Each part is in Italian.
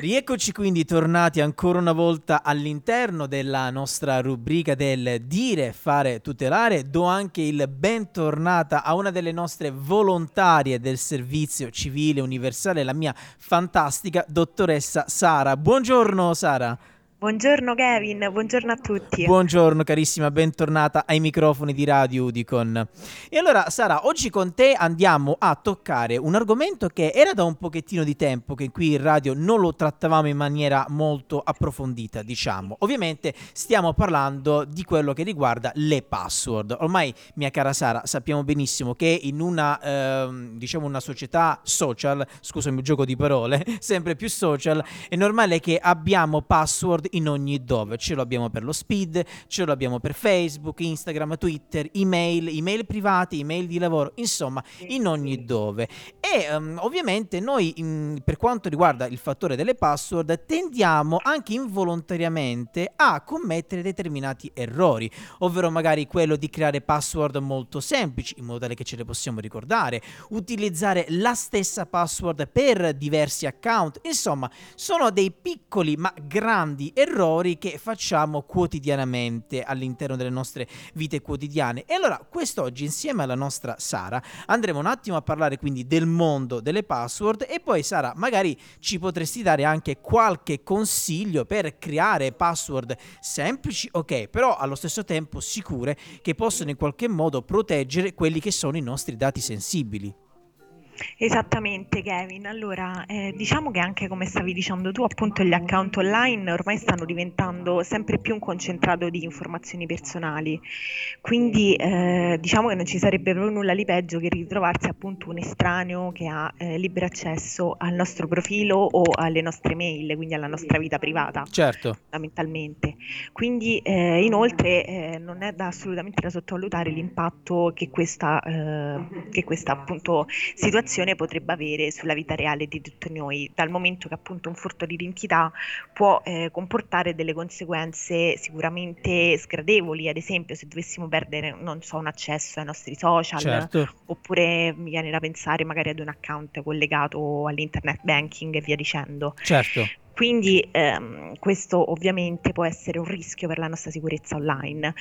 Rieccoci quindi tornati ancora una volta all'interno della nostra rubrica del dire, fare, tutelare. Do anche il bentornata a una delle nostre volontarie del servizio civile universale, la mia fantastica dottoressa Sara. Buongiorno Sara. Buongiorno Kevin, buongiorno a tutti. Buongiorno carissima, bentornata ai microfoni di Radio Udicon. E allora Sara, oggi con te andiamo a toccare un argomento che era da un pochettino di tempo che qui in radio non lo trattavamo in maniera molto approfondita, diciamo. Ovviamente stiamo parlando di quello che riguarda le password. Ormai, mia cara Sara, sappiamo benissimo che in una, ehm, diciamo una società social, scusami il gioco di parole, sempre più social, è normale che abbiamo password in ogni dove. Ce lo abbiamo per lo speed, ce lo abbiamo per Facebook, Instagram, Twitter, email, email privati, email di lavoro, insomma, in ogni dove. E um, ovviamente noi, in, per quanto riguarda il fattore delle password, tendiamo anche involontariamente a commettere determinati errori, ovvero magari quello di creare password molto semplici, in modo tale che ce le possiamo ricordare, utilizzare la stessa password per diversi account, insomma, sono dei piccoli ma grandi errori che facciamo quotidianamente all'interno delle nostre vite quotidiane. E allora quest'oggi insieme alla nostra Sara andremo un attimo a parlare quindi del mondo delle password e poi Sara magari ci potresti dare anche qualche consiglio per creare password semplici, ok, però allo stesso tempo sicure che possono in qualche modo proteggere quelli che sono i nostri dati sensibili. Esattamente Kevin, allora eh, diciamo che anche come stavi dicendo tu appunto gli account online ormai stanno diventando sempre più un concentrato di informazioni personali, quindi eh, diciamo che non ci sarebbe proprio nulla di peggio che ritrovarsi appunto un estraneo che ha eh, libero accesso al nostro profilo o alle nostre mail, quindi alla nostra vita privata. Certo. Fondamentalmente. Quindi eh, inoltre eh, non è da assolutamente da sottovalutare l'impatto che questa, eh, che questa appunto situazione situazione potrebbe avere sulla vita reale di tutti noi, dal momento che appunto un furto di identità può eh, comportare delle conseguenze sicuramente sgradevoli, ad esempio se dovessimo perdere, non so, un accesso ai nostri social, certo. oppure mi viene da pensare magari ad un account collegato all'internet banking e via dicendo. Certo. Quindi ehm, questo ovviamente può essere un rischio per la nostra sicurezza online.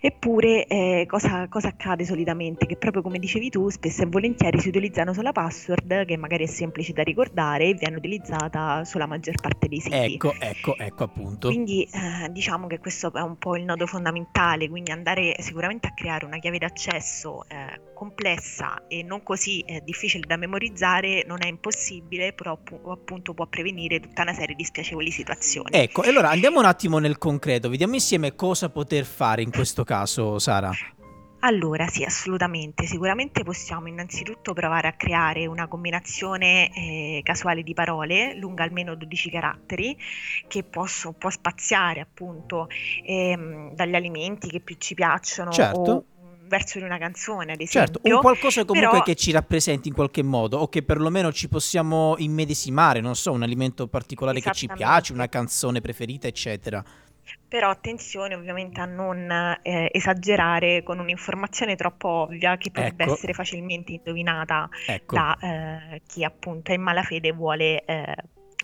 Eppure eh, cosa, cosa, accade solitamente? Che proprio come dicevi tu, spesso e volentieri si utilizza una sola password che magari è semplice da ricordare e viene utilizzata sulla maggior parte dei siti. Ecco, ecco, ecco appunto. Quindi eh, diciamo che questo è un po' il nodo fondamentale, quindi andare sicuramente a creare una chiave d'accesso eh, complessa e non così eh, difficile da memorizzare non è impossibile, però appunto può prevenire tutta una serie di spiacevoli situazioni. Ecco, e allora andiamo un attimo nel concreto, vediamo insieme cosa poter fare in questo caso, Sara. Allora, sì, assolutamente. Sicuramente possiamo innanzitutto provare a creare una combinazione eh, casuale di parole lunga almeno 12 caratteri che posso, può spaziare appunto ehm, dagli alimenti che più ci piacciono certo. o verso di una canzone, ad esempio. Certo, un qualcosa comunque però... che ci rappresenti in qualche modo o che perlomeno ci possiamo immedesimare, non so, un alimento particolare che ci piace, una canzone preferita, eccetera. Però attenzione ovviamente a non eh, esagerare con un'informazione troppo ovvia che potrebbe ecco. essere facilmente indovinata ecco. da eh, chi appunto è in malafede vuole, eh,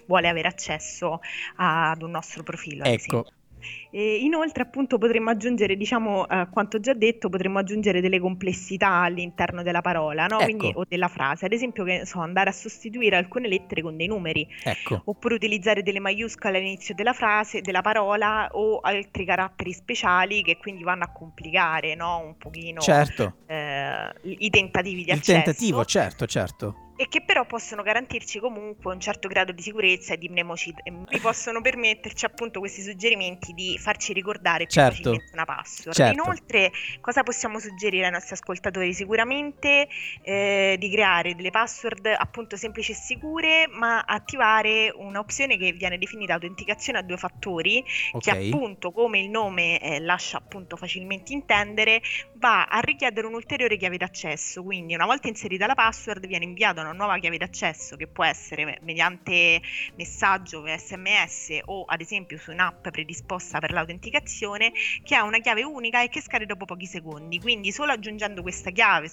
vuole avere accesso ad un nostro profilo. Ecco. E inoltre, appunto, potremmo aggiungere, diciamo, a quanto già detto, potremmo aggiungere delle complessità all'interno della parola, no? Ecco. Quindi, o della frase. Ad esempio, che so, andare a sostituire alcune lettere con dei numeri, Ecco. oppure utilizzare delle maiuscole all'inizio della frase, della parola, o altri caratteri speciali che quindi vanno a complicare, no? Un pochino Certo. eh, i tentativi di Il accesso tentativo, certo, certo. e che però possono garantirci comunque un certo grado di sicurezza e di mnemocid e possono permetterci appunto questi suggerimenti di farci ricordare più Certo. facilmente una password. Certo. Inoltre, cosa possiamo suggerire ai nostri ascoltatori? Sicuramente eh, di creare delle password appunto semplici e sicure, ma attivare un'opzione che viene definita autenticazione a due fattori, che Ok. appunto come il nome eh, lascia appunto facilmente intendere, va a richiedere un'ulteriore chiave d'accesso. Quindi una volta inserita la password viene inviato a una nuova chiave d'accesso che può essere mediante messaggio sms o ad esempio su un'app predisposta per l'autenticazione che ha una chiave unica e che scade dopo pochi secondi. Quindi solo aggiungendo questa chiave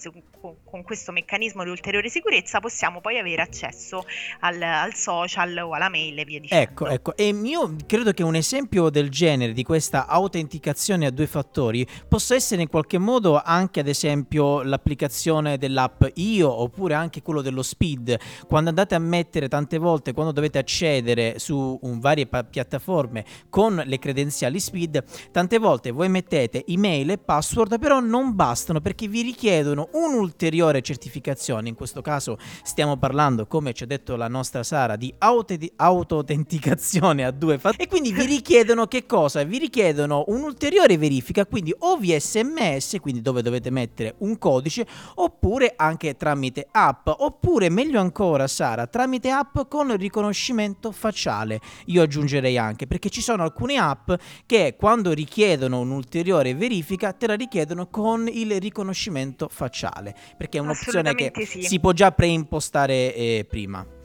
con questo meccanismo di ulteriore sicurezza possiamo poi avere accesso al, al social o alla mail e via dicendo. Ecco, ecco. E io credo che un esempio del genere di questa autenticazione a due fattori possa essere in qualche modo anche ad esempio l'applicazione dell'app Io oppure anche quello dello Speed. Quando andate a mettere tante volte, quando dovete accedere su un varie pa- piattaforme con le credenziali Speed, tante volte voi mettete email e password, però non bastano perché vi richiedono un'ulteriore certificazione. In questo caso stiamo parlando, come ci ha detto la nostra Sara, di auto-autenticazione a due fattori. E quindi vi richiedono che cosa? Vi richiedono un'ulteriore verifica, quindi o via sms, quindi dove dovete mettere un codice, oppure anche tramite app, oppure meglio ancora Sara, tramite app con riconoscimento facciale. Io aggiungerei anche perché ci sono alcune app che quando richiedono un'ulteriore verifica te la richiedono con il riconoscimento facciale, perché è un'opzione che sì. si può già preimpostare eh, prima.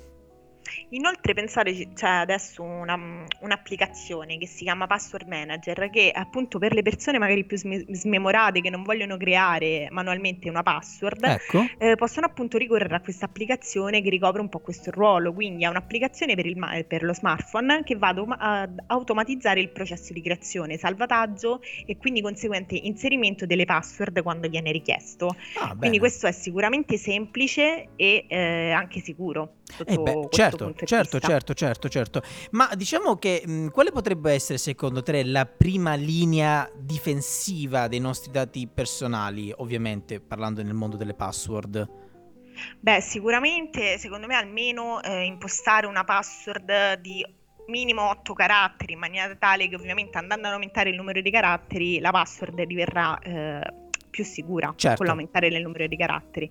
Inoltre pensate, c'è adesso una, un'applicazione che si chiama Password Manager che appunto per le persone magari più sm- smemorate che non vogliono creare manualmente una password Ecco. eh, possono appunto ricorrere a questa applicazione che ricopre un po' questo ruolo, quindi è un'applicazione per, il ma- per lo smartphone che va ad automa- ad automatizzare il processo di creazione, salvataggio e quindi conseguente inserimento delle password quando viene richiesto. Ah, Quindi questo è sicuramente semplice e eh, anche sicuro sotto Eh beh, certo, certo, certo, certo, certo. Ma diciamo che mh, quale potrebbe essere secondo te la prima linea difensiva dei nostri dati personali, ovviamente parlando nel mondo delle password? Beh, sicuramente, secondo me, almeno eh, impostare una password di minimo 8 caratteri in maniera tale che ovviamente andando ad aumentare il numero di caratteri la password diverrà eh, più sicura Certo. con l'aumentare del numero di caratteri.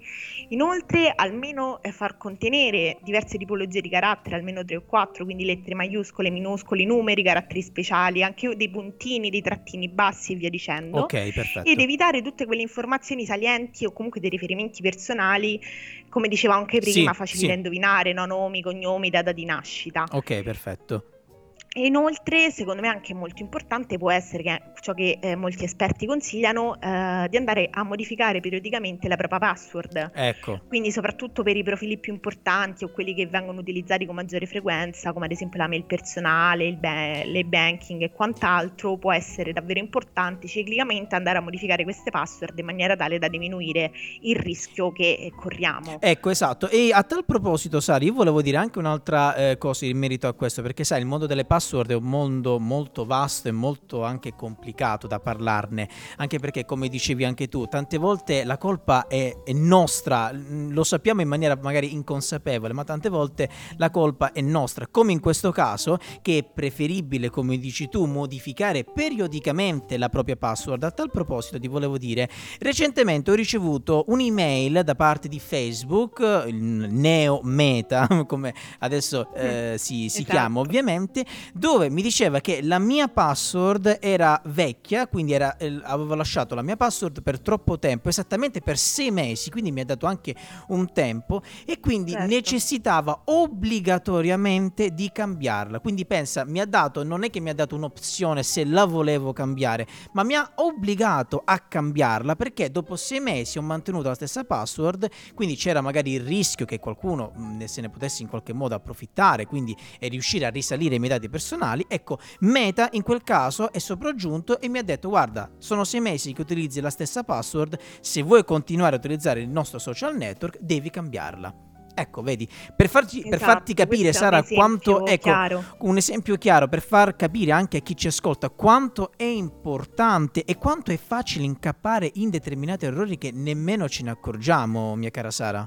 Inoltre, almeno eh, far contenere diverse tipologie di caratteri, almeno 3 o 4, quindi lettere maiuscole, minuscoli, numeri, caratteri speciali, anche dei puntini, dei trattini bassi e via dicendo Ok, perfetto. ed evitare tutte quelle informazioni salienti o comunque dei riferimenti personali, come dicevo anche prima, Sì, facili sì. da indovinare, no? nomi, cognomi, data di nascita. Ok, perfetto. E inoltre, secondo me anche molto importante può essere che ciò che eh, molti esperti consigliano, eh, di andare a modificare periodicamente la propria password. Ecco. Quindi soprattutto per i profili più importanti o quelli che vengono utilizzati con maggiore frequenza, come ad esempio la mail personale, il ba- le banking e quant'altro, può essere davvero importante ciclicamente andare a modificare queste password in maniera tale da diminuire il rischio che eh, corriamo. Ecco, esatto. E a tal proposito, Sari, io volevo dire anche un'altra eh, cosa in merito a questo, perché sai, il mondo delle password è un mondo molto vasto e molto anche complicato da parlarne, anche perché, come dicevi anche tu, tante volte la colpa è, è nostra, mm, lo sappiamo in maniera magari inconsapevole, ma tante volte la colpa è nostra, come in questo caso, che è preferibile, come dici tu, modificare periodicamente la propria password. A tal proposito ti volevo dire, recentemente ho ricevuto un'email da parte di Facebook, il neo meta, come adesso eh, si, si Esatto. chiama ovviamente, dove mi diceva che la mia password era vecchia, quindi era, eh, avevo lasciato la mia password per troppo tempo, esattamente per sei mesi, quindi mi ha dato anche un tempo e quindi Certo. necessitava obbligatoriamente di cambiarla. Quindi pensa, mi ha dato, non è che mi ha dato un'opzione se la volevo cambiare, ma mi ha obbligato a cambiarla perché dopo sei mesi ho mantenuto la stessa password, quindi c'era magari il rischio che qualcuno mh, se ne potesse in qualche modo approfittare, quindi e riuscire a risalire i miei dati personali. Ecco, Meta in quel caso è sopraggiunto e mi ha detto guarda, sono sei mesi che utilizzi la stessa password, se vuoi continuare a utilizzare il nostro social network devi cambiarla. Ecco, vedi, per, farci, per Esatto, farti capire, Sara, quanto ecco, chiaro. un esempio chiaro per far capire anche a chi ci ascolta quanto è importante e quanto è facile incappare in determinati errori che nemmeno ce ne accorgiamo, mia cara Sara.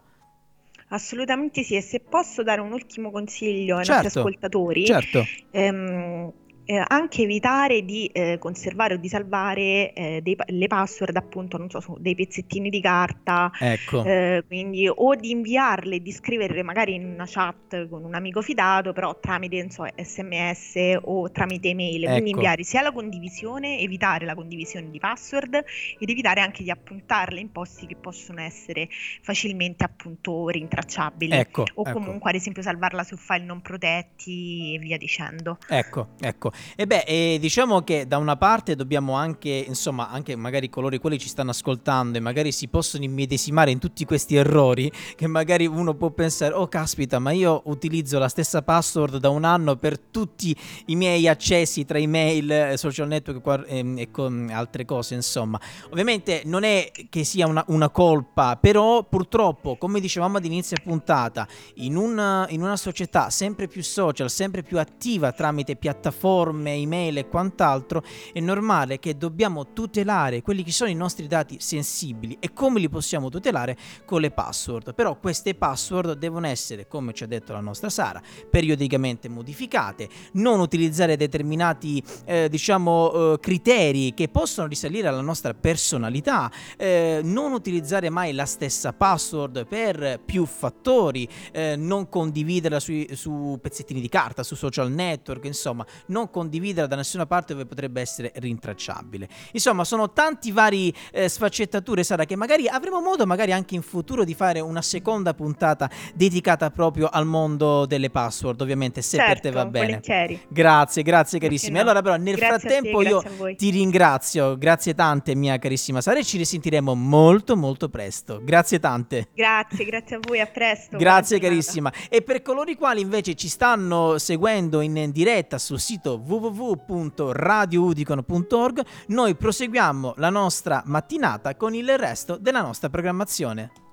Assolutamente sì, e se posso dare un ultimo consiglio ai Certo, nostri ascoltatori, Certo, ehm, eh, anche evitare di eh, conservare o di salvare eh, dei, le password appunto, non so, su dei pezzettini di carta, Ecco. eh, quindi o di inviarle, di scriverle magari in una chat con un amico fidato, però tramite, non so, SMS o tramite email, quindi Ecco. inviare sia la condivisione, evitare la condivisione di password ed evitare anche di appuntarle in posti che possono essere facilmente appunto rintracciabili Ecco, o ecco. comunque ad esempio salvarla su file non protetti e via dicendo. Ecco, ecco. E beh, eh, diciamo che da una parte dobbiamo anche, insomma, anche magari coloro i quali ci stanno ascoltando e magari si possono immedesimare in tutti questi errori, che magari uno può pensare, oh caspita, ma io utilizzo la stessa password da un anno per tutti i miei accessi tra email, social network ehm, e con altre cose, insomma. Ovviamente non è che sia una, una colpa, però purtroppo, come dicevamo ad inizio puntata, in una, in una società sempre più social, sempre più attiva tramite piattaforme, email e quant'altro, è normale che dobbiamo tutelare quelli che sono i nostri dati sensibili e come li possiamo tutelare con le password. Però queste password devono essere, come ci ha detto la nostra Sara, periodicamente modificate, non utilizzare determinati eh, diciamo eh, criteri che possono risalire alla nostra personalità, eh, non utilizzare mai la stessa password per più fattori, eh, non condividerla sui- su pezzettini di carta, su social network, insomma, non condividerla da nessuna parte dove potrebbe essere rintracciabile. Insomma, sono tanti vari eh, sfaccettature, Sara, che magari avremo modo magari anche in futuro di fare una seconda puntata dedicata proprio al mondo delle password, ovviamente, se per te Certo, va bene. volentieri. Grazie, grazie carissimi. no? Allora però nel Grazie a te, frattempo io ti ringrazio, grazie tante mia carissima Sara e ci risentiremo molto molto presto. Grazie tante. Grazie, grazie a voi, a presto. Grazie carissima. E per coloro i quali invece ci stanno seguendo in diretta sul sito www.radioudicon.org, noi proseguiamo la nostra mattinata con il resto della nostra programmazione.